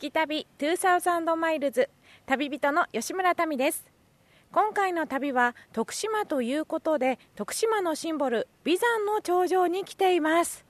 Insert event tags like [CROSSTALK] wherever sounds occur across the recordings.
き旅2000マイルズ旅人の吉村民です。今回の旅は徳島ということで徳島のシンボル眉山の頂上に来ています。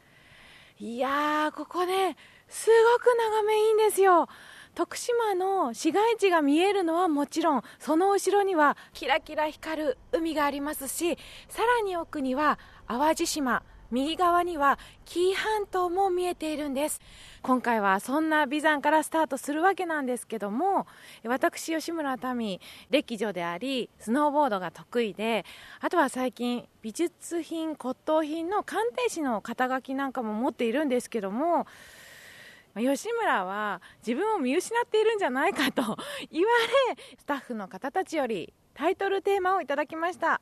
いやーここねすごく眺めいいんですよ。徳島の市街地が見えるのはもちろんその後ろにはキラキラ光る海がありますしさらに奥には淡路島右側には紀伊半島も見えているんです。今回はそんな眉山からスタートするわけなんですけども私吉村民歴女でありスノーボードが得意であとは最近美術品骨董品の鑑定士の肩書きなんかも持っているんですけども吉村は自分を見失っているんじゃないかと [LAUGHS] 言われスタッフの方たちよりタイトルテーマをいただきました。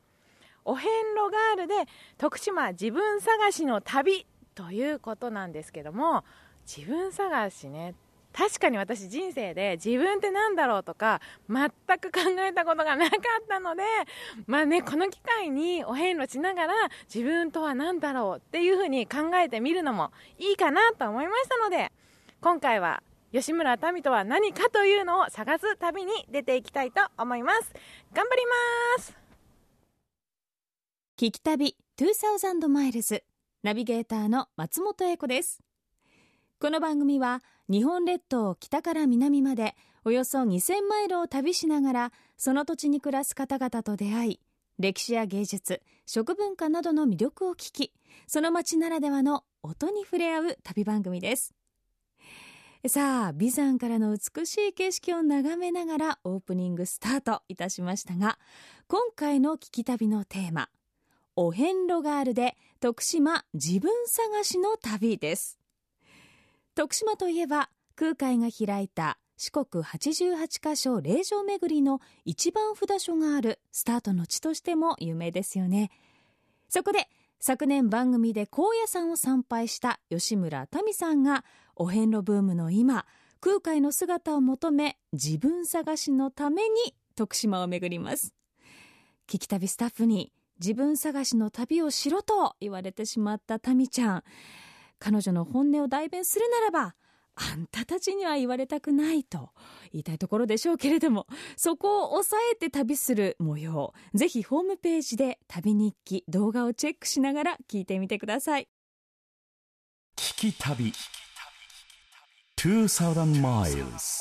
お遍路ガールで徳島自分探しの旅ということなんですけども自分探しね。確かに私人生で自分って何だろうとか全く考えたことがなかったのでまあねこの機会にお遍路しながら自分とは何だろうっていうふうに考えてみるのもいいかなと思いましたので今回は吉村民とは何かというのを探す旅に出ていきたいと思います。頑張ります。聞き旅2000マイルズナビゲーターの松本英子です。この番組は日本列島北から南までおよそ2000マイルを旅しながらその土地に暮らす方々と出会い歴史や芸術食文化などの魅力を聞きその街ならではの音に触れ合う旅番組です。さあ眉山からの美しい景色を眺めながらオープニングスタートいたしましたが今回の聞き旅のテーマ「お遍路ガール」で徳島自分探しの旅です。徳島といえば空海が開いた四国88カ所霊場巡りの一番札所があるスタートの地としても有名ですよね。そこで昨年番組で高野山を参拝した吉村民さんがお遍路ブームの今空海の姿を求め自分探しのために徳島を巡ります。聞き旅スタッフに自分探しの旅をしろと言われてしまった民ちゃん。彼女の本音を代弁するならばあんたたちには言われたくないと言いたいところでしょうけれどもそこを抑えて旅する模様ぜひホームページで旅日記動画をチェックしながら聞いてみてください。聞き旅。2000 miles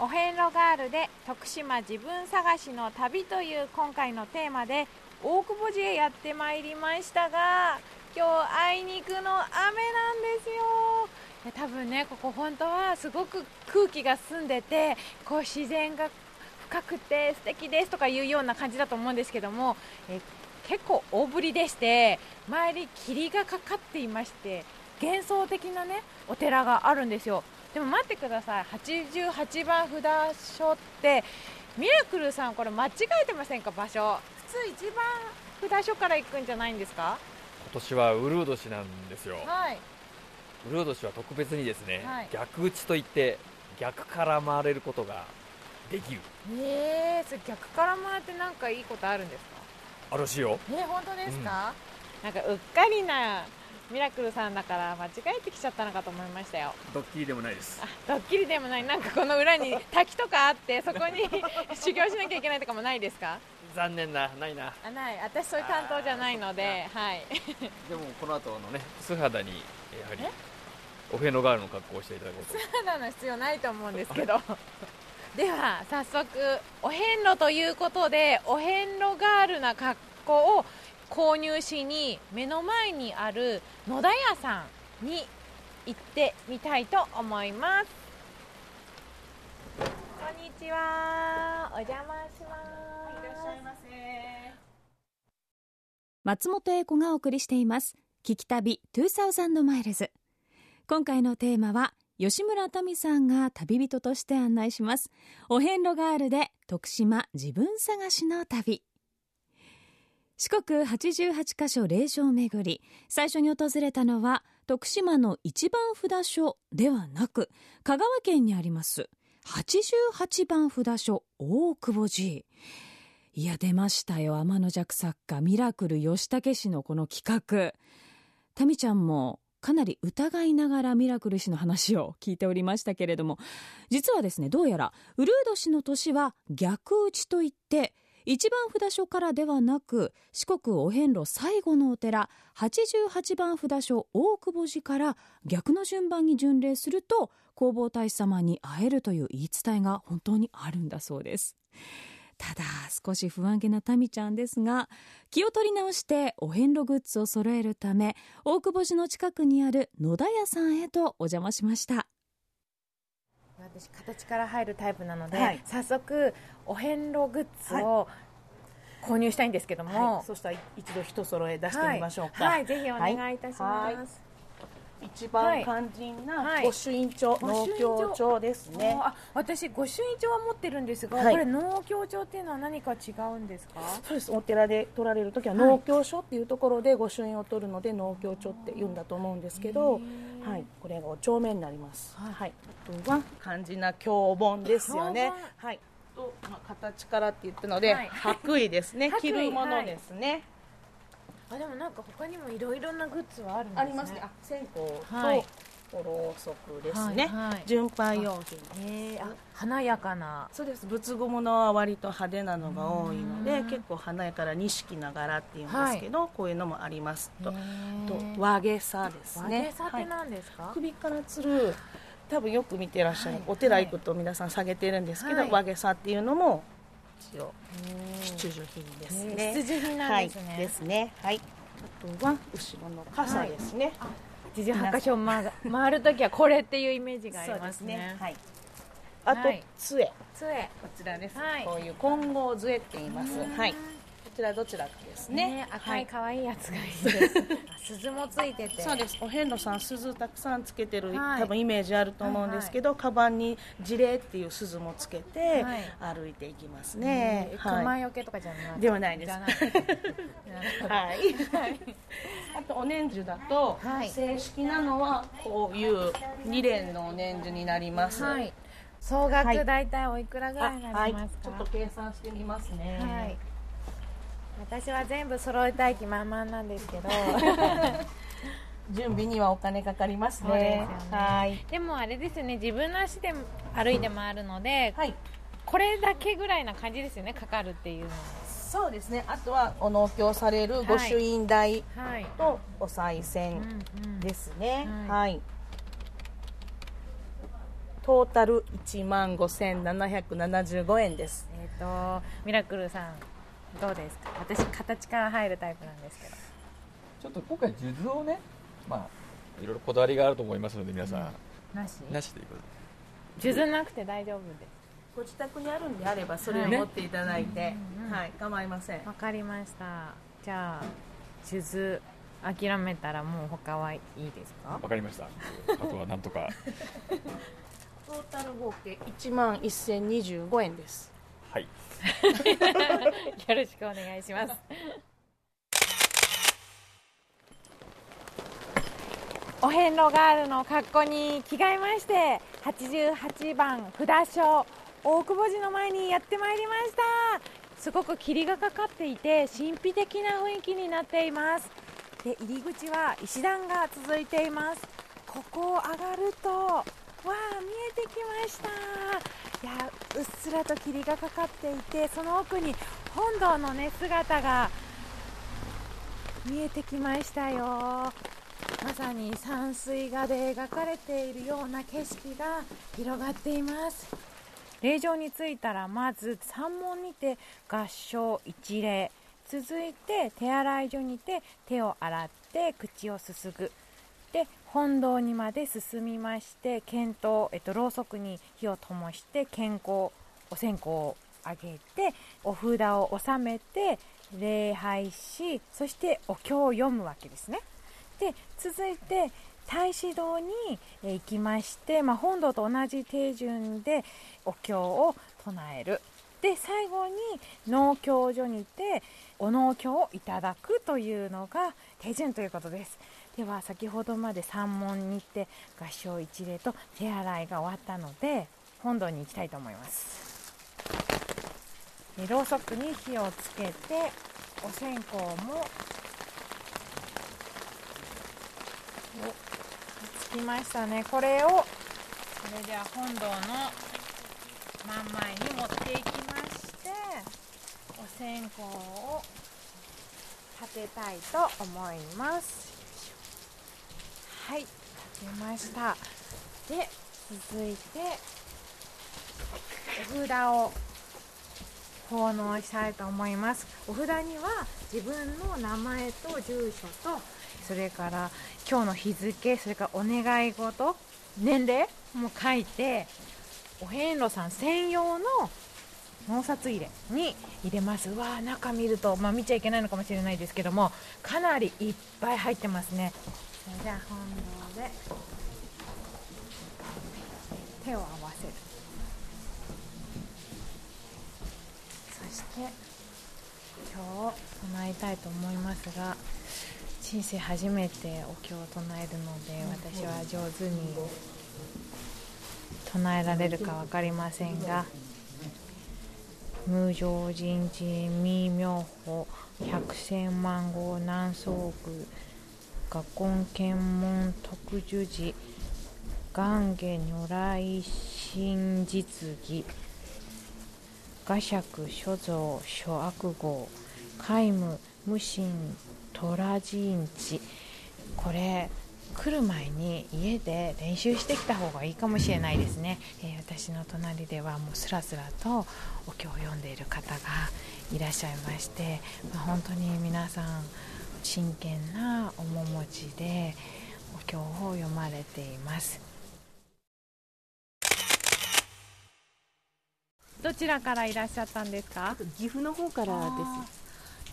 お遍路ガールで徳島自分探しの旅という今回のテーマで大久保寺へやってまいりましたが今日あいにくの雨なんですよ。多分ねここ本当はすごく空気が澄んでてこう自然が深くて素敵ですとかいうような感じだと思うんですけどもえ結構大ぶりでして周り霧がかかっていまして幻想的なねお寺があるんですよ。でも待ってください。88番札所ってミラクルさんこれ間違えてませんか？場所。一番札所から行くんじゃないんですか？今年はウルー年なんですよ、はい。ウルー年は特別にですね、はい。逆打ちといって逆から回れることができる。えー、それ逆から回ってなんかいいことあるんですか？あるしよ。えー、本当ですか、なんかうっかりなミラクルさんだから間違えてきちゃったのかと思いましたよ。ドッキリでもないです。あドッキリでもない。なんかこの裏に滝とかあってそこに [LAUGHS] 修行しなきゃいけないとかもないですか？残念なないな。あない。私そういう担当じゃないのではい。[LAUGHS] でもこの後のね素肌にやはりお遍路ガールの格好をしていただこうと。肌の必要ないと思うんですけど。[LAUGHS] では早速お遍路ということでお遍路ガールな格好を購入しに目の前にある野田屋さんに行ってみたいと思います。こんにちは。お邪魔します。いらっしゃいませ松本英子がお送りしています。聞き旅2000マイルズ今回のテーマは吉村民さんが旅人として案内します。お遍路ガールで徳島自分探しの旅。四国88カ所霊場巡り最初に訪れたのは徳島の一番札所ではなく香川県にあります。88番札所大久保寺。いや出ましたよ。天の弱作家ミラクル吉武氏のこの企画。タミちゃんもかなり疑いながらミラクル氏の話を聞いておりましたけれども。実はですねどうやらウルード氏の年は逆打ちといって一番札所からではなく四国お遍路最後のお寺88番札所大久保寺から逆の順番に巡礼すると弘法大師様に会えるという言い伝えが本当にあるんだそうです。ただ少し不安げなタミちゃんですが気を取り直してお遍路グッズを揃えるため大久保寺の近くにある野田屋さんへとお邪魔しました。私形から入るタイプなので、はい。早速お遍路グッズを購入したいんですけども、はい、そしたら一度一揃え出してみましょうか。はい、はい。ぜひお願いいたします。はい一はい番肝心はない御朱印帳、御農協帳ですね。あ私御朱印帳は持ってるんですが、はいこれ農協帳っていうのは何か違うんですか？そうです。お寺で取られるときははい農協所っていうところで御朱印を取るので農協帳って言うんだと思うんですけど、はい、これがお帳面になります。はいはい。あとは肝心な経本ですよね経。はい。とまあ形からって言ってるので、はい白衣ですね。[LAUGHS] 着るものですね。あでもなんか他にもいろいろなグッズはあるんですね。ありますね。あ、線香と、はい。おろうそくですね。はいはい。巡拝用品。へえあ華やかな。そうです。仏具物は割と派手なのが多いのでうん。結構華やかな錦な柄っていうんですけど、こういうのもありますと。と和げさです和ねげさって何ですか、はい。首からつる多分よく見てらっしゃる、はい。お寺行くと皆さん下げてるんですけど、はい。和げさっていうのも一応。必需品ですへね。ー必需品なんですね。はい、ですね。はい。あとは後ろの傘ですね、88箇所回回るときはこれっていうイメージがありますね。はい。あと、はい杖。杖。こちらです、はい。こういう金剛杖って言います。はい。こちらどちらかですね。ね赤はい。可愛いやつがいいですあ鈴もついてて。そうです。お遍路さん鈴たくさんつけてる、はい。多分イメージあると思うんですけど、カバンに事例っていう鈴もつけてはい。歩いていきますね。ね、熊よけとかじゃないではないです。[LAUGHS] はい、あとお年中だと、はい。正式なのはこういう2連のお年中になります、はい。総はい。額大体おいくらぐらいにないりますか？ちょっと計算してみますね、はい私は全部揃えたい気満々なんですけど。[LAUGHS] 準備にはお金かかりますね。はい。でもあれですよね。自分の足で歩いて回るので、はい。これだけぐらいな感じですよね。かかるっていうのそうですね。あとはお納協される御朱印代とお賽うん銭うん。ですね、ははい。トータル1万5775円です。えっ、とミラクルさんどうですか？私形から入るタイプなんですけど。ちょっと今回数珠をねまあいろいろこだわりがあると思いますので皆さん、なし？なしということで。数珠なくて大丈夫です。ご自宅にあるんであればそれをはい持っていただいて、うんうんはい構いません。わかりました。じゃあ数珠諦めたらもう他はいいですか？わかりました。あとはなんとか。[LAUGHS] トータル合計1万1025円です。はい [LAUGHS] よろしくお願いします。お遍路ガールの格好に着替えまして88番札所大久保寺の前にやってまいりました。すごく霧がかかっていて神秘的な雰囲気になっています。で入り口は石段が続いています。ここを上がるとわあ見えてきました。いやうっすらと霧がかかっていてその奥に本堂のね姿が見えてきましたよ。まさに山水画で描かれているような景色が広がっています。霊場に着いたらまず山門にて合掌一礼。続いて手洗い所にて手を洗って口をすすぐ。本堂にまで進みまして剣灯、えっと、ろうそくに火を灯して健康お線香をあげてお札を納めて礼拝しそしてお経を読むわけですね。で続いて太子堂に行きまして、まあ、本堂と同じ手順でお経を唱える。で最後に農協所にてお農協をいただくというのが手順ということです。では先ほどまで山門に行って合掌一礼と手洗いが終わったので本堂に行きたいと思います。ろうそくに火をつけてお線香もおきましたね。これをそれでは本堂の真ん前に持っていきましてお線香を立てたいと思います。はい立てました。で続いてお札を奉納したいと思います。お札には自分の名前と住所とそれから今日の日付それからお願い事年齢も書いてお遍路さん専用の納札入れに入れます。うわー中見ると、まあ、見ちゃいけないのかもしれないですけどもかなりいっぱい入ってますね。じゃあ本堂で手を合わせる。そして今日唱えたいと思いますが人生初めてお経を唱えるので私は上手に唱えられるか分かりませんが無常人事未妙法百千万号南宋具画根検問特殊寺願下如来真実義画釈所蔵諸悪号皆無無心虎陣地これ来る前に家で練習してきた方がいいかもしれないですね、えー、私の隣ではもうすらすらとお経を読んでいる方がいらっしゃいまして、まあ、本当に皆さん真剣な面持ちでお経を読まれています。どちらからいらっしゃったんですか？岐阜の方からで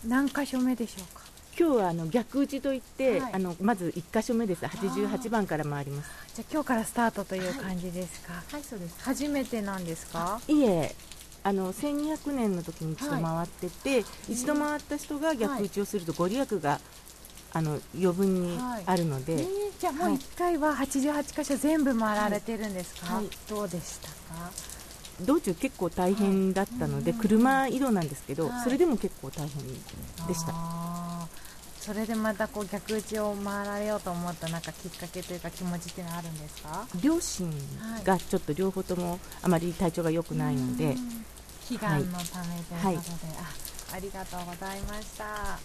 す。何箇所目でしょうか？今日はあの逆打ちといって、はい、あのまず1箇所目です。88番から回ります。じゃあ今日からスタートという感じですか、はい、はい、そうです。初めてなんですか？いえあの1200年の時に一度回ってて、はい、一度回った人が逆打ちをするとご利益があの余分にあるので、えー、じゃあもう1回は88箇所全部回られてるんですか、どうでしたか？道中結構大変だったので、車移動なんですけど、それでも結構大変でした。それでまたこう逆打ちを回られようと思ったなんかきっかけというか気持ちっていうのはあるんですか？両親がちょっと両方ともあまり体調が良くないので、祈願のためということで、はい、あありがとうございました。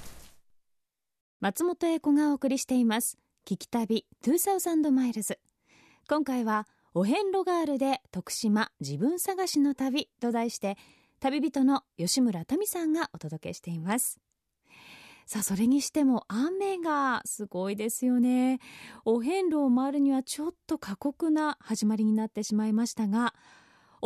松本英子がお送りしています。聞き旅2000マイルズ今回はお遍路ガールで徳島自分探しの旅と題して旅人の吉村民さんがお届けしています。さあそれにしても雨がすごいですよね。お遍路を回るにはちょっと過酷な始まりになってしまいましたが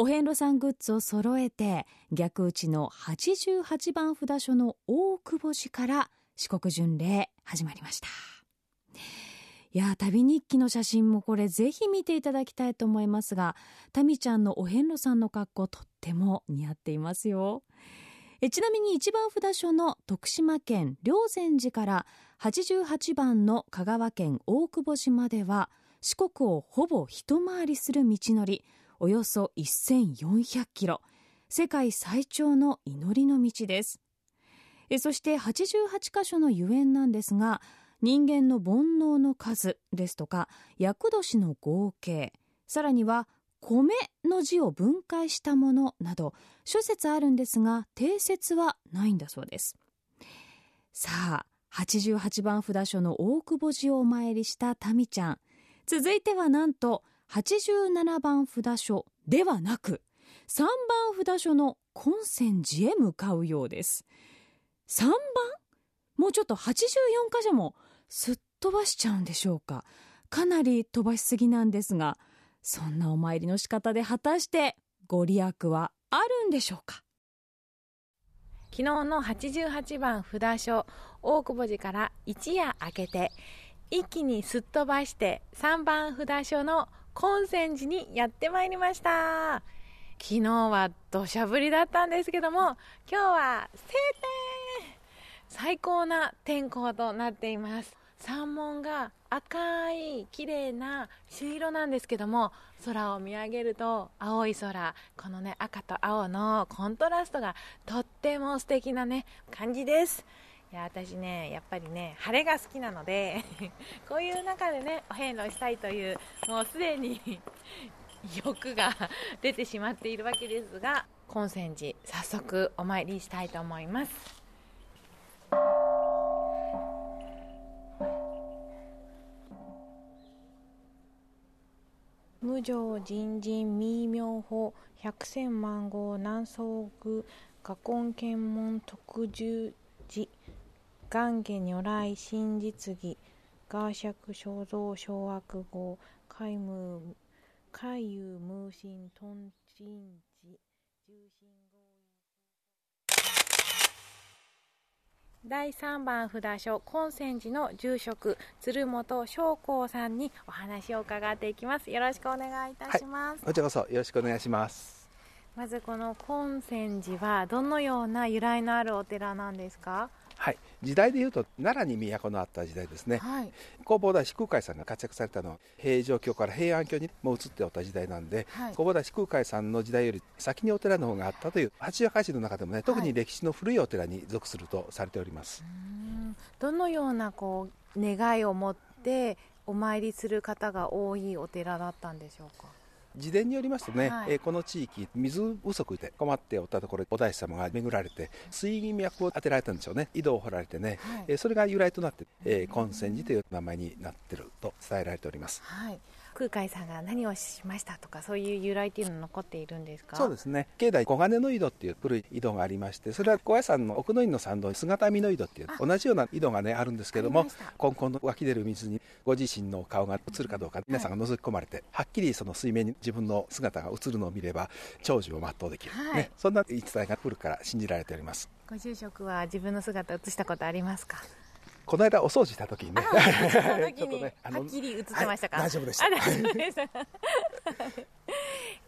お遍路さんグッズを揃えて逆打ちの88番札所の大久保寺から四国巡礼始まりました。いや旅日記の写真もこれぜひ見ていただきたいと思いますがタミちゃんのお遍路さんの格好とっても似合っていますよ。えちなみに一番札所の徳島県霊山寺から88番の香川県大久保市までは四国をほぼ一回りする道のりおよそ1400キロ。世界最長の祈りの道です。そして88箇所のゆえんなんですが人間の煩悩の数ですとか厄年の合計さらには米の字を分解したものなど諸説あるんですが定説はないんだそうです。さあ88番札所の大久保寺をお参りした民ちゃん。続いてはなんと87番札所ではなく3番札所の根泉寺へ向かうようです。3番？もうちょっと84箇所もすっ飛ばしちゃうんでしょうか。かなり飛ばしすぎなんですがそんなお参りの仕方で果たしてご利益はあるんでしょうか？昨日の88番札所大久保寺から一夜明けて一気にすっ飛ばして3番札所の根泉寺にやってまいりました。昨日は土砂降りだったんですけども今日は晴天。最高な天候となっています。山門が赤い綺麗な朱色なんですけども空を見上げると青い空。このね赤と青のコントラストがとっても素敵なね感じです。いや私ねやっぱりね晴れが好きなので [LAUGHS] こういう中でねお遍路したいというもうすでに [LAUGHS] 欲が [LAUGHS] 出てしまっているわけですが金泉寺早速お参りしたいと思います。無常人人未妙法百千万号南宋具画根検問特十字願下如来真実義。ガーシャク肖像小悪号。海無海遊無心トンチン寺重心合第3番札所金泉寺の住職鶴本翔光さんにお話を伺っていきます。よろしくお願いいたします、こちらこそよろしくお願いします。まずこの金泉寺はどのような由来のあるお寺なんですか？はい、時代でいうと奈良に都のあった時代ですね。はい。弘法大師空海さんが活躍されたのは平城京から平安京にもう移っておった時代なんで、はい。弘法大師空海さんの時代より先にお寺の方があったという八十八寺の中でもね、特に歴史の古いお寺に属するとされております。うん。どのようなこう願いを持ってお参りする方が多いお寺だったんでしょうか？自伝によりますとね、はい。えーこの地域水不足で困っておったところお大師様が巡られて水脈を当てられたんでしょうね。井戸を掘られてね、はい。えーそれが由来となって、え泉寺という名前になってると伝えられております。はい空海さんが何をしましたとかそういう由来っていうの残っているんですか？そうですね。境内小金の井戸っていう古い井戸がありましてそれは高野山の奥の院の参道に姿見の井戸っていう同じような井戸がねあるんですけどもありました。コンコンの湧き出る水にご自身の顔が映るかどうか皆さんが覗き込まれて、はっきりその水面に自分の姿が映るのを見れば長寿を全うできる、はい。ね、そんな言い伝えが古くから信じられております。ご住職は自分の姿映したことありますか？この間お掃除した時にね。[LAUGHS] ちょっとにねはっきり映ってました。か、はい大丈夫でした。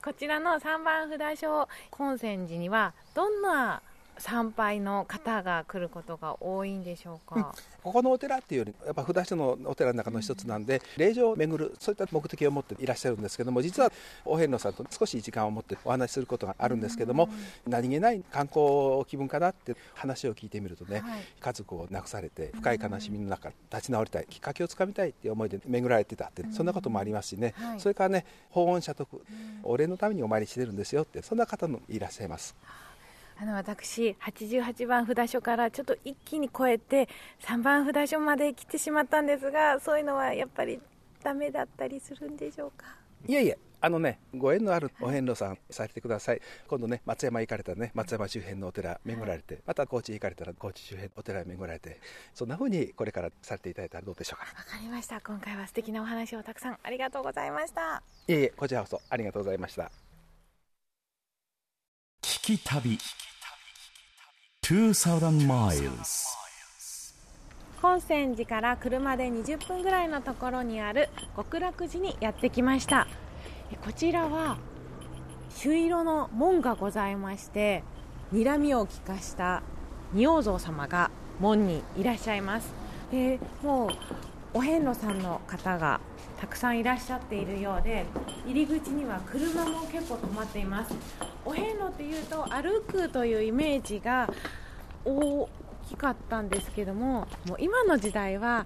こちらの3番札所金泉寺にはどんな参拝の方が来ることが多いんでしょうか、ここのお寺っていうよりやっぱ札所のお寺の中の一つなんで霊場を巡るそういった目的を持っていらっしゃるんですけども実はお遍路さんと少し時間を持ってお話しすることがあるんですけども何気ない観光気分かなって話を聞いてみるとね、はい。家族を亡くされて深い悲しみの中立ち直りたいきっかけをつかみたいっていう思いで巡られてたってそんなこともありますしね、はい。それからね法恩社徳お礼のためにお参りしてるんですよってそんな方もいらっしゃいます。あの私88番札所からちょっと一気に超えて3番札所まで来てしまったんですがそういうのはやっぱりダメだったりするんでしょうか？いえいえ、あのね、ご縁のあるお遍路さんされてください。今度ね、松山行かれたらね、松山周辺のお寺巡られて、また高知行かれたら高知周辺お寺巡られて、そんな風にこれからされていただいたらどうでしょうか？わかりました今回は素敵なお話をたくさんありがとうございましたいえいえ、こちらこそありがとうございました。聞き旅2000 miles. 本泉寺から車で20分ぐらいのところにある極楽寺にやってきました。こちらは朱色の門がございまして睨みを利かした仁王像様が門にいらっしゃいます。でもうお遍路さんの方がたくさんいらっしゃっているようで入り口には車も結構止まっています。お遍路っていうと歩くというイメージが大きかったんですけどももう今の時代は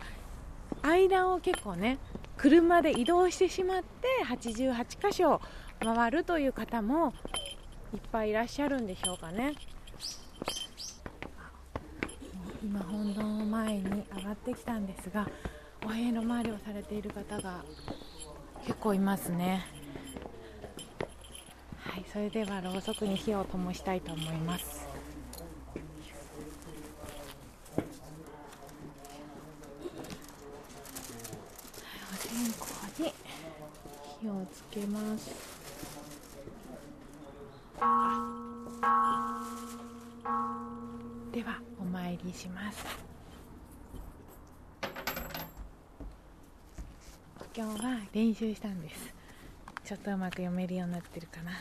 間を結構ね車で移動してしまって88箇所回るという方もいっぱいいらっしゃるんでしょうかね。今本堂の前に上がってきたんですがお部屋の周りをされている方が結構いますね。はいそれではろうそくに火を灯したいと思いますお線香に火をつけます。ではお参りします。今日は練習したんです。ちょっとうまく読めるようになってるかな。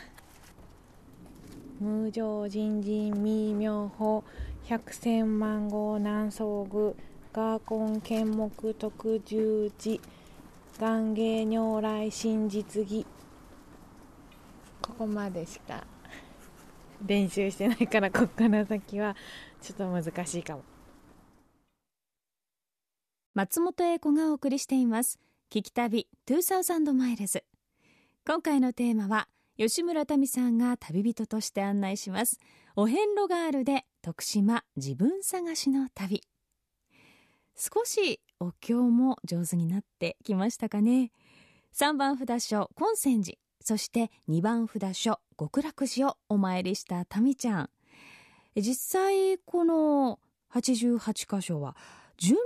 無常人人未妙法百千万号南宋具ガー根剣木特十字。願芸如来真実義ここまでしか [LAUGHS] 練習してないからここから先はちょっと難しいかも。松本英子がお送りしています。聞き旅2000マイルズ今回のテーマは吉村民さんが旅人として案内します。お遍路ガールで徳島自分探しの旅。少しお経も上手になってきましたかね。3番札所金泉寺そして2番札所極楽寺をお参りした民ちゃん。実際この88箇所は順路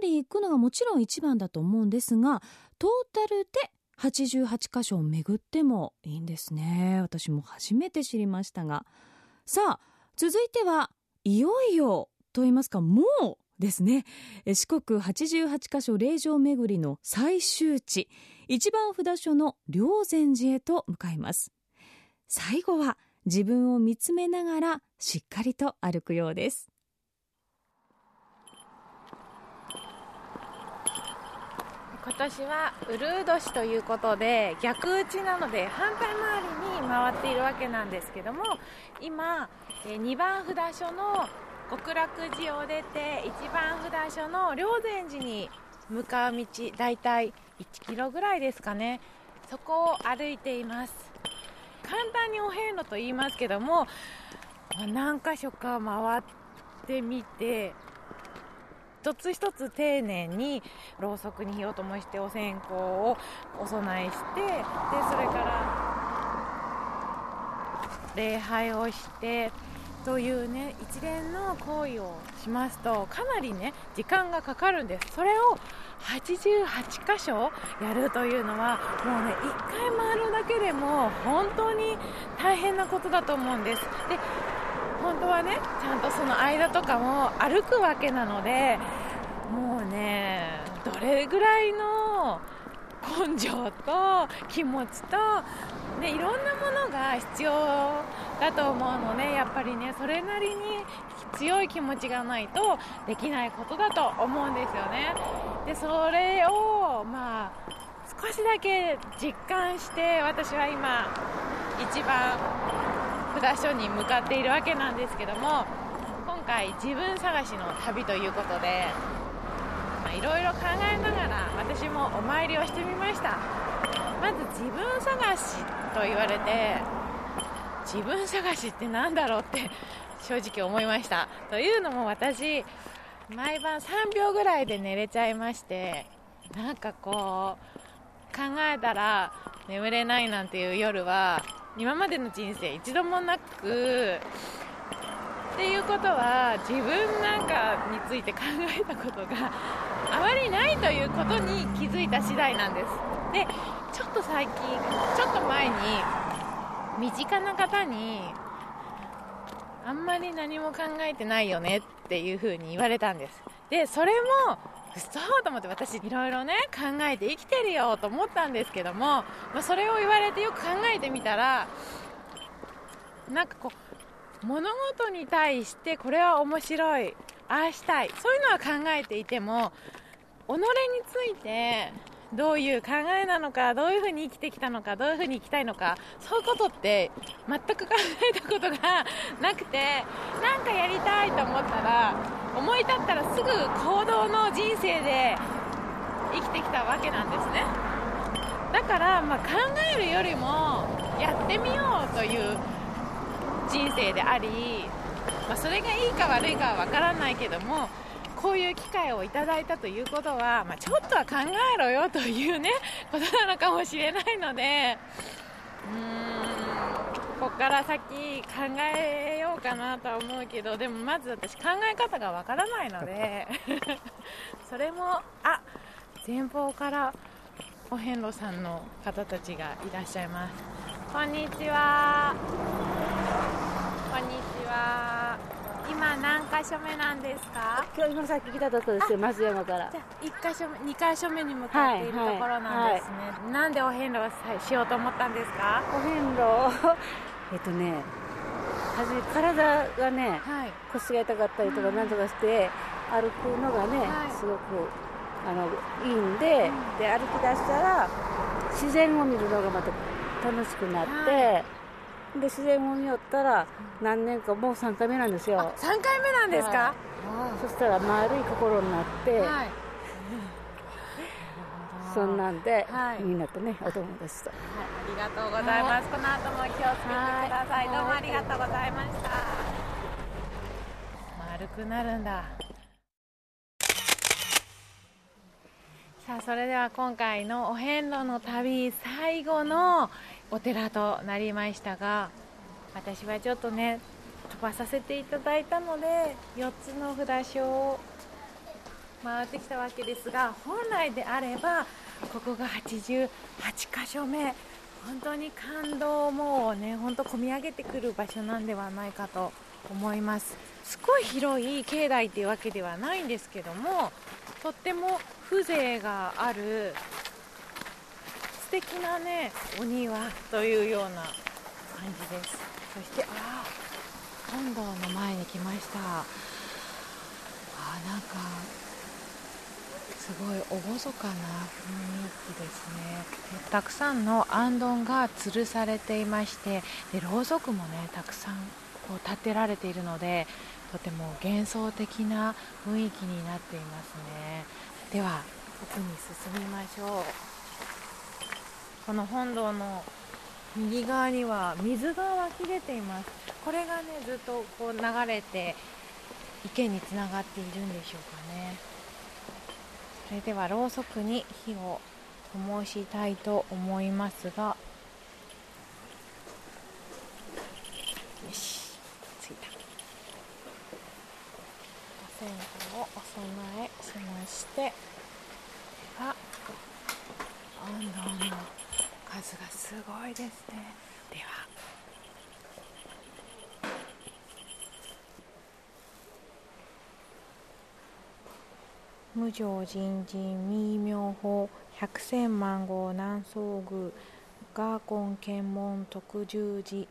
通り行くのがもちろん一番だと思うんですがトータルで88箇所を巡ってもいいんですね。私も初めて知りましたが。さあ続いてはいよいよと言いますかもうですね。四国88箇所霊場巡りの最終地一番札所の霊山寺へと向かいます。最後は自分を見つめながらしっかりと歩くようです。今年はうるう年ということで逆打ちなので反対回りに回っているわけなんですけども今2番札所の極楽寺を出て1番札所の霊山寺に向かう道だいたい1キロぐらいですかね。そこを歩いています。簡単にお遍路と言いますけども何箇所か回ってみて一つ一つ丁寧にろうそくに火を灯してお線香をお供えしてでそれから礼拝をしてというね一連の行為をしますとかなりね時間がかかるんです。それを88箇所やるというのはもうね1回回るだけでも本当に大変なことだと思うんです。で本当はねちゃんとその間とかも歩くわけなのでもうねどれぐらいの根性と気持ちと、ね、いろんなものが必要だと思うのでやっぱりねそれなりに強い気持ちがないとできないことだと思うんですよね。でそれをまあ少しだけ実感して私は今一番札所に向かっているわけなんですけども今回自分探しの旅ということでいろいろ考えながら私もお参りをしてみました。まず自分探しと言われて自分探しって何だろうって正直思いました。というのも私毎晩3秒ぐらいで寝れちゃいましてなんかこう考えたら眠れないなんていう夜は今までの人生一度もなくっていうことは自分なんかについて考えたことがあまりないということに気づいた次第なんです。でちょっと最近ちょっと前に身近な方にあんまり何も考えてないよねっていう風に言われたんです。でそれもそと思って私いろいろね考えて生きてるよと思ったんですけども、まあ、それを言われてよく考えてみたらなんかこう物事に対してこれは面白いああしたいそういうのは考えていても己についてどういう考えなのかどういうふうに生きてきたのかどういうふうに生きたいのかそういうことって全く考えたことがなくてなんかやりたいと思ったら思い立ったらすぐ行動の人生で生きてきたわけなんですね。だから、まあ、考えるよりもやってみようという人生であり、まあ、それがいいか悪いかは分からないけどもこういう機会をいただいたということは、まあ、ちょっとは考えろよというね [LAUGHS] ことなのかもしれないのでうーんここから先考えようかなとは思うけどでもまず私考え方がわからないので [LAUGHS] それもあ前方からお遍路さんの方たちがいらっしゃいます。こんにちは。こんにちは。今何箇所目なんですか？今日今さっき来たとこですよ松山から。じゃあ1箇所目2箇所目に向かっているところなんですね、なんでお遍路をしようと思ったんですか？お遍路？[LAUGHS] えっとねはじめ体がね、はい。腰が痛かったりとかなんとかして歩くのがね、はい。すごくあのいいんで,、で歩き出したら自然を見るのがまた楽しくなって、で自然を見よったら何年かもう3回目なんですよ。3回目なんですか、そしたら丸い心になって、はい。[LAUGHS] そんなんで、はい。みんなとねお友達と。はい、ありがとうございます。この後も気をつけてください。どうもありがとうございました。丸くなるんだ。さあ、それでは今回のお遍路の旅最後のお寺となりましたが、私はちょっとね飛ばさせていただいたので4つの札所を回ってきたわけですが本来であればここが88箇所目。本当に感動もね本当込み上げてくる場所なんではないかと思います。すごい広い境内っていうわけではないんですけどもとっても風情がある素敵なねお庭というような感じです。そしてああ本堂の前に来ました。あなんかすごい厳かな雰囲気ですね。でたくさんのあんどんが吊るされていましてでろうそくもねたくさんこう立てられているのでとても幻想的な雰囲気になっていますね。では奥に進みましょう。この本堂の右側には水が湧き出ています。これがねずっとこう流れて池につながっているんでしょうかね。それではろうそくに火を灯したいと思いますが。よしついた。お線香をお供えしまして。では温度の数がすごいですねでは。無常人人未妙法。百千万号南宋宮ガーコン検問特十字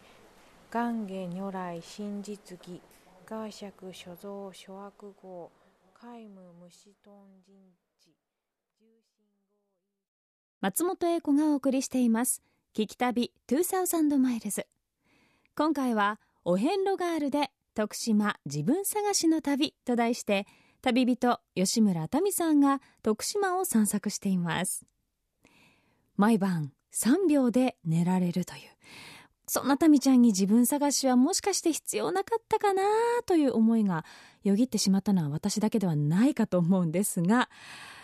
願下如来真実義。ガー釈所蔵諸悪号皆無虫豚人。松本英子がお送りしています。聞き旅2000マイルズ今回はお遍路ガールで徳島自分探しの旅と題して旅人吉村民さんが徳島を散策しています。毎晩3秒で寝られるという。そんな民ちゃんに自分探しはもしかして必要なかったかなという思いがよぎってしまったのは私だけではないかと思うんですが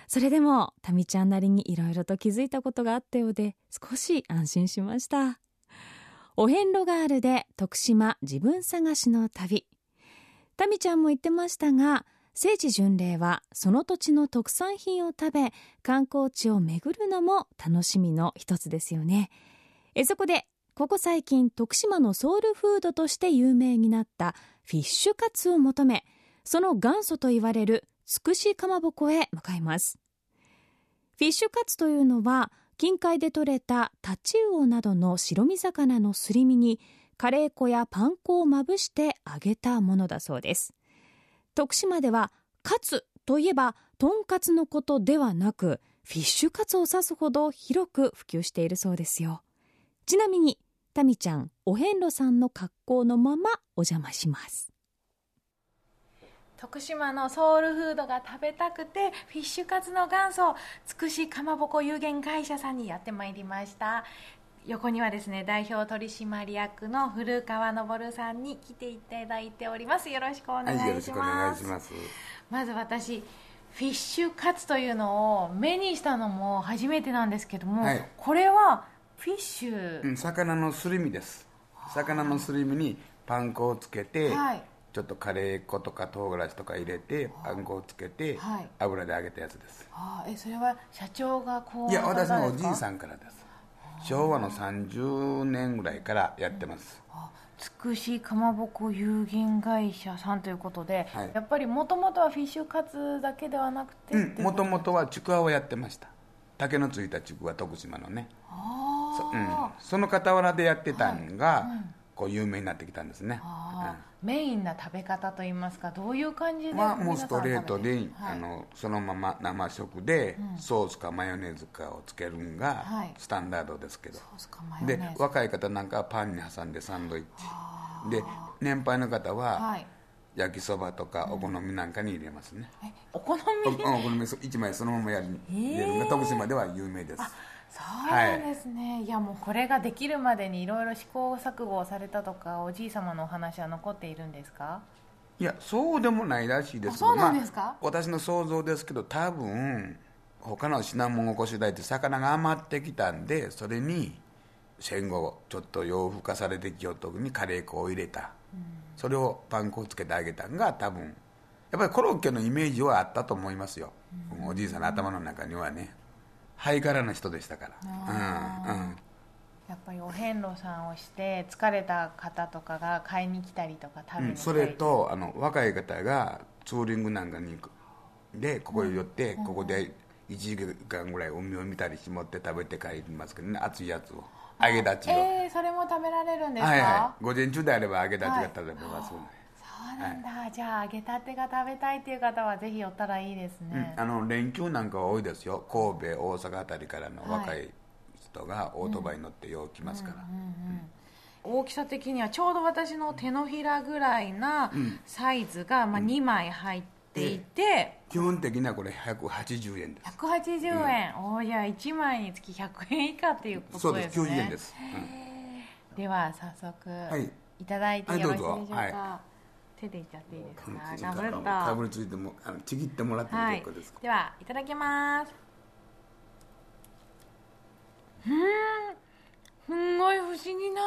それでも民ちゃんなりにいろいろと気づいたことがあったようで少し安心しました。お遍路ガールで徳島自分探しの旅。民ちゃんも言ってましたが聖地巡礼はその土地の特産品を食べ観光地を巡るのも楽しみの一つですよね。えそこでここ最近徳島のソウルフードとして有名になったフィッシュカツを求めその元祖と言われるつくしかまぼこへ向かいます。フィッシュカツというのは近海で採れたタチウオなどの白身魚のすり身にカレー粉やパン粉をまぶして揚げたものだそうです。徳島ではカツといえばとんかつのことではなくフィッシュカツを指すほど広く普及しているそうですよ。ちなみにタミちゃんお遍路さんの格好のままお邪魔します。徳島のソウルフードが食べたくてフィッシュカツの元祖つくしかまぼこ有限会社さんにやってまいりました。横にはですね代表取締役の古川昇さんに来ていただいております。よろしくお願いします,、ます。まず私フィッシュカツというのを目にしたのも初めてなんですけども、はい。これはフィッシュ、うん魚のすり身です。魚のすり身にパン粉をつけて、はいちょっとカレー粉とか唐辛子とか入れてパン粉をつけて、はい。油で揚げたやつです。あーえそれは社長がこういや私のおじいんさんからです。昭和の30年ぐらいからやってます。つくしかまぼこ有限会社さんということで、はい。やっぱりもともとはフィッシュカツだけではなくてうんもともとはちくわをやってました。竹のついたちくわ徳島のね。そ,、うん、その傍らでやってたんが、こう有名になってきたんですね、あーメインな食べ方といいますかどういう感じでまあ、もうストレートで、はい。あのそのまま生食で、ソースかマヨネーズかをつけるんがはい。スタンダードですけど、ソースかマヨネで若い方なんかはパンに挟んでサンドイッチ。で年配の方は、はい。焼きそばとかお好みなんかに入れますね、お好み？おお好み1枚そのままやるに入れるのが徳島では有名ですそうなんですね、い、やもうこれができるまでにいろいろ試行錯誤をされたとかおじい様のお話は残っているんですか？いやそうでもないらしいですあそうなんですか？まあ私の想像ですけど多分他の品物をこしらえて魚が余ってきたんでそれに戦後ちょっと洋風化されてきよった時にカレー粉を入れた、それをパン粉をつけてあげたん。が多分やっぱりコロッケのイメージはあったと思いますよ、おじいさんの頭の中にはねハイカラな人でしたから。うんうん。やっぱりお遍路さんをして疲れた方とかが買いに来たりとか食べに来たり。うんそれとあの若い方がツーリングなんかに行くでここへ寄って、ここで1時間ぐらい海を見たりしもって食べて帰りますけどね。熱いやつを。揚げ立ちを、えー、それも食べられるんですか、はいはい。午前中であれば揚げ立ちが食べれます、そうなんだ、じゃあ揚げたてが食べたいっていう方はぜひ寄ったらいいですね、うん。あの連休なんかは多いですよ。神戸大阪あたりからの若い。人がオートバイに乗ってよう来ますから、大きさ的にはちょうど私の手のひらぐらいなサイズが、まあ、2枚入っていて、基本的にはこれ180円です。180円、おーじゃあ1枚につき100円以下っていうこそうでとです。すね90円です、では早速、はい。い、ただいてはいよろしいでしょうか、どうぞ。は手でいっちゃっていいですうんか、ちょっとガブッとかぶりついてもあのちぎってもらってもはい結構です、ではいただきます。うーん。すんごい不思議な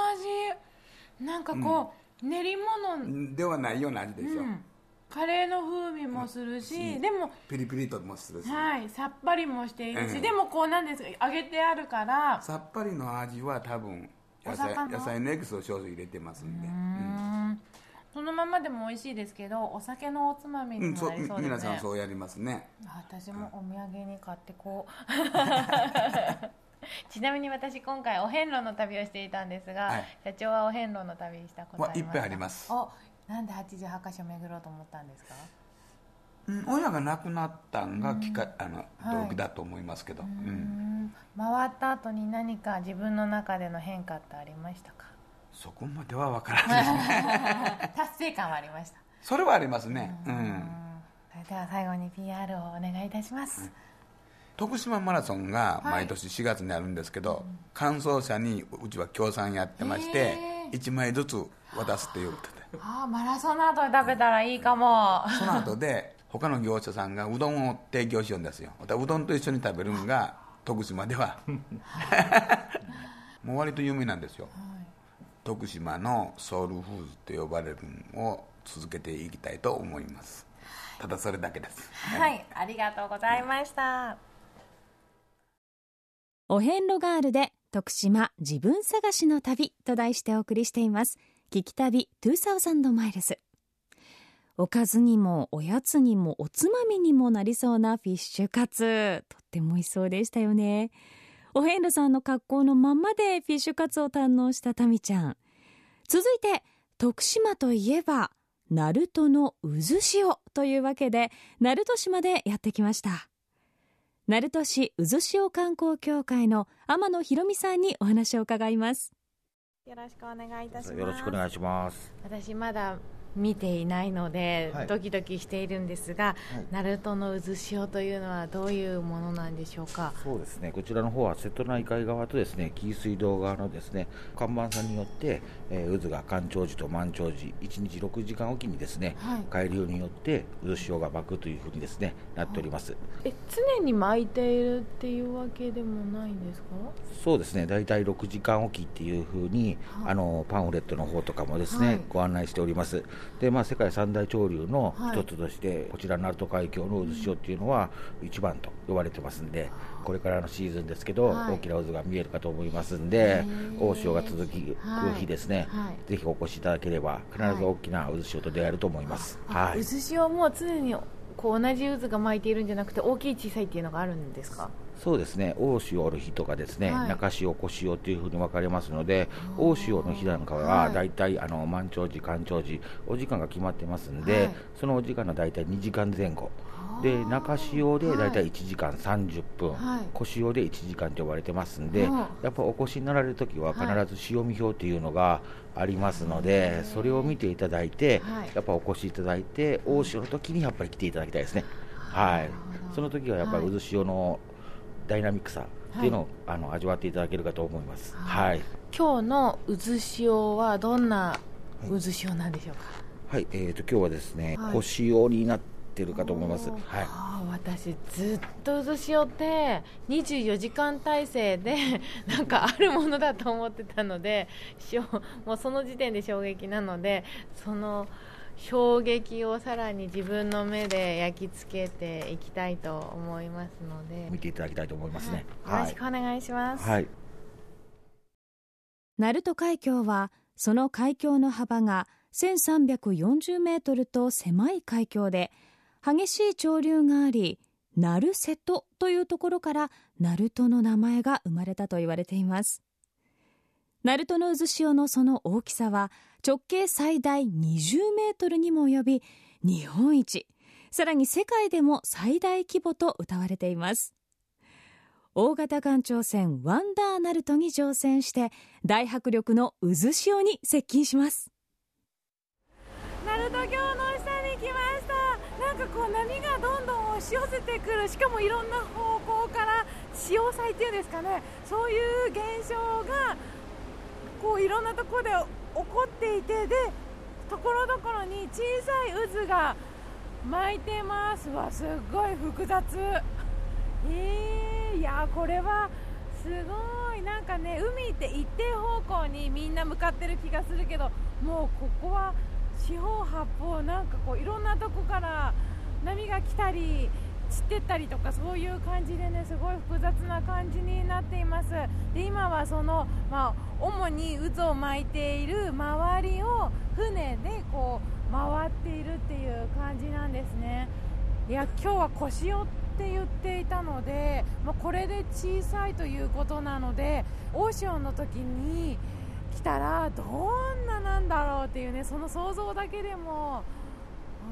味。なんかこう、練り物、ではないような味でしょ、うん。カレーの風味もするし、でもピリピリともするし、はい。さっぱりもしているし、ええ。でもこうなんですか？揚げてあるから。さっぱりの味は多分野菜野菜のエキスを少々入れてますんで、うんそのままでも美味しいですけどお酒のおつまみにもなりそうですね、皆さんそうやりますね。私もお土産に買ってこう。[LAUGHS] ちなみに私今回お遍路の旅をしていたんですが、はい。社長はお遍路の旅したことありますか？はいっぱいあります。おなんで88箇所巡ろうと思ったんですか？うん親が亡くなったんがきか、あのはい。動機だと思いますけど、うん。うん。回った後に何か自分の中での変化ってありましたか？そこまでは分からない。ですね達成感はありました。それはありますね。うん。それでは最後に PR をお願いいたします、徳島マラソンが毎年4月にあるんですけど、完走者にうちは協賛やってまして、へー。1枚ずつ渡すっていうことで。ああマラソンの後に食べたらいいかも。その後で他の業者さんがうどんを提供しようんですよ。またうどんと一緒に食べるのが徳島では。[LAUGHS] もう割と有名なんですよ、徳島のソウルフーズと呼ばれるのを続けていきたいと思います。ただそれだけです。はい。ありがとうございました。お遍路ガールで徳島自分探しの旅と題してお送りしています。聞き旅2000マイルズ。おかずにもおやつにもおつまみにもなりそうなフィッシュカツ。とっても美味しそうでしたよねお遍路さんの格好のままでフィッシュカツを堪能したタミちゃん。続いて徳島といえば鳴門の渦潮というわけで鳴門市までやってきました。鳴門市渦潮観光協会の天野博美さんにお話を伺います。よろしくお願いいたします。よろしくお願いします。私まだ見ていないので、はい。ドキドキしているんですが、ナルトの渦潮というのはどういうものなんでしょうか？そうですね。こちらの方は瀬戸内海側とですね、紀伊水道側のですね、看板さんによって、えー渦が干潮時と満潮時、1日6時間おきにですね、はい。海流によって渦潮が巻くというふうにですね、なっております。え常に巻いているっていうわけでもないんですか？そうですね、大体6時間おきっていうふうに、あのパンフレットの方とかもですね、はい。ご案内しております。で、まあ世界三大潮流のはい。一つとして、こちら鳴門海峡の渦潮っていうのは一番と呼ばれてますんで、これからのシーズンですけど、はい。大きな渦が見えるかと思いますんで、大潮が続く日ですね、はい。ぜひお越しいただければ必ず大きな渦潮と出会えると思います。はい。渦潮も常にこう同じ渦が巻いているんじゃなくて大きい小さいっていうのがあるんですか？そうですね、大潮おる日とかですね、はい。中潮、小潮というふうに分かれますので、大潮の日なんかははい。大体あの満潮時、干潮時、お時間が決まってますんで、はい。そのお時間の大体2時間前後。で中潮で大体1時間30分、はい。小潮で1時間と呼ばれてますんで、うん。やっぱお越しになられる時は必ず潮見表というのがありますので、それを見ていただいて、はい。やっぱお越しいただいて大潮の時にやっぱり来ていただきたいですね、はい、その時はやっぱりはい。渦潮のダイナミックさっていうのを、あの味わっていただけるかと思います。はい。今日の渦潮はどんな渦潮なんでしょうか、はい、えー、と今日はですね、はい。小潮になってるかと思います。はい。あー私ずっと渦潮って24時間体制で [LAUGHS] なんかあるものだと思ってたのでしょもうその時点で衝撃なのでその衝撃をさらに自分の目で焼き付けていきたいと思いますので。見ていただきたいと思いますね。よろしくお願いします、はい。鳴門海峡はその海峡の幅が1340メートルと狭い海峡で激しい潮流があり鳴瀬戸というところから鳴門の名前が生まれたと言われています。鳴門の渦潮のその大きさは直径最大20メートルにも及び日本一さらに世界でも最大規模と謳われています。大型艦長船ワンダーナルトに乗船して大迫力の渦潮に接近します。鳴門橋の下に来ました。なんかこう波がどんどん押し寄せてくる。しかもいろんな方向から潮騒っていうんですかね。そういう現象がこういろんなところで起こっていてでところどころに小さい渦が巻いてますわ。すっごい複雑。えー、いやこれはすごい。なんかね海って一定方向にみんな向かってる気がするけどもうここは四方八方なんかこういろんなとこから波が来たり散ってったりとかそういう感じでねすごい複雑な感じになっています。で今はその、まあ、主に渦を巻いている周りを船でこう回っているっていう感じなんですね。いや今日は腰寄って言っていたので、まあ、これで小さいということなのでオーションの時に来たらどんななんだろうっていうねその想像だけでも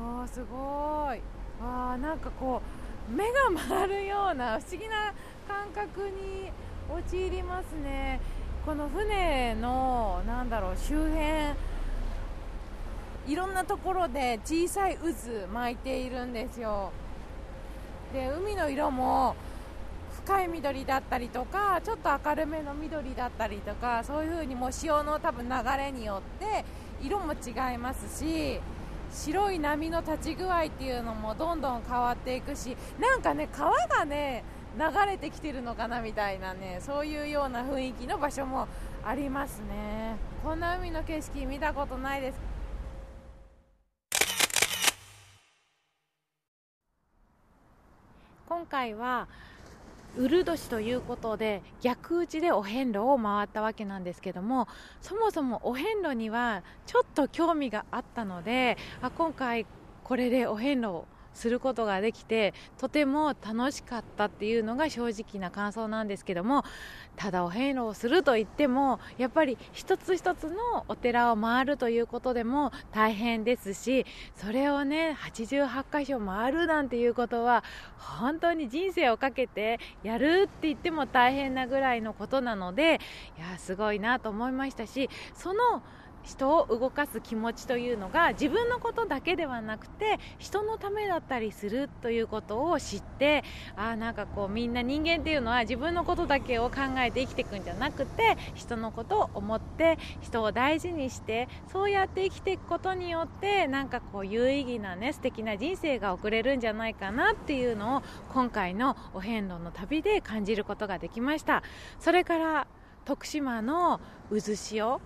あーすごい。あーなんかこう目が回るような不思議な感覚に陥りますね。この船のなんだろう周辺いろんなところで小さい渦巻いているんですよ。で海の色も深い緑だったりとかちょっと明るめの緑だったりとかそういう風にもう潮の多分流れによって色も違いますし白い波の立ち具合っていうのもどんどん変わっていくしなんかね川がね流れてきてるのかなみたいなねそういうような雰囲気の場所もありますね。こんな海の景色見たことないです。今回はウル年ということで逆打ちでお遍路を回ったわけなんですけどもそもそもお遍路にはちょっと興味があったのであ今回これでお遍路をすることができてとても楽しかったっていうのが正直な感想なんですけどもただお遍路をするといってもやっぱり一つ一つのお寺を回るということでも大変ですしそれをね88箇所回るなんていうことは本当に人生をかけてやるって言っても大変なぐらいのことなのでいやすごいなと思いましたしその人を動かす気持ちというのが自分のことだけではなくて人のためだったりするということを知ってあなんかこうみんな人間っていうのは自分のことだけを考えて生きていくんじゃなくて人のことを思って人を大事にしてそうやって生きていくことによってなんかこう有意義なね素敵な人生が送れるんじゃないかなっていうのを今回のお遍路の旅で感じることができました。それから徳島の渦潮。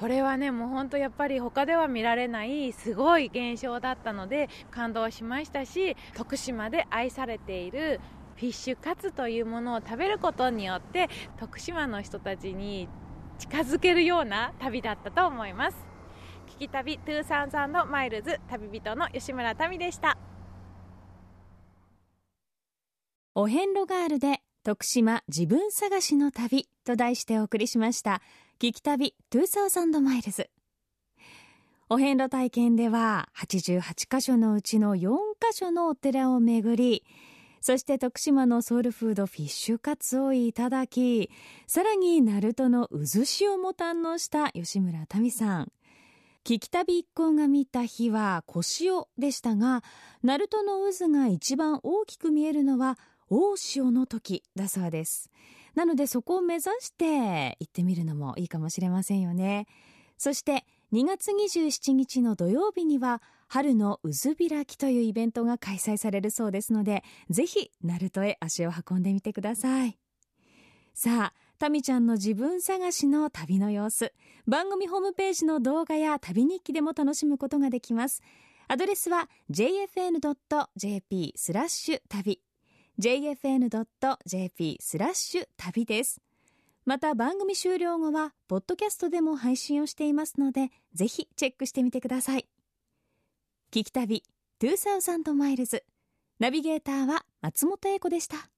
これはねもう本当やっぱり他では見られないすごい現象だったので感動しましたし徳島で愛されているフィッシュカツというものを食べることによって徳島の人たちに近づけるような旅だったと思います。聞き旅233のマイルズ旅人の吉村民でした。お遍路ガールで徳島自分探しの旅と題してお送りしました。聞き旅2000マイルズ。お遍路体験では88箇所のうちの4カ所のお寺を巡りそして徳島のソウルフードフィッシュカツをいただきさらに鳴門の渦潮も堪能した吉村民さん。聞き旅一行が見た日は小潮でしたが鳴門の渦が一番大きく見えるのは大潮の時だそうです。なのでそこを目指して行ってみるのもいいかもしれませんよね。そして2月27日の土曜日には春の渦開きというイベントが開催されるそうですのでぜひ鳴門へ足を運んでみてください。さあタミちゃんの自分探しの旅の様子。番組ホームページの動画や旅日記でも楽しむことができます。アドレスは jfn.jp スラッシュ旅。jfn.jp スラッシュ旅です。また番組終了後はポッドキャストでも配信をしていますのでぜひチェックしてみてください。聞き旅2000マイルズ。ナビゲーターは松本英子でした。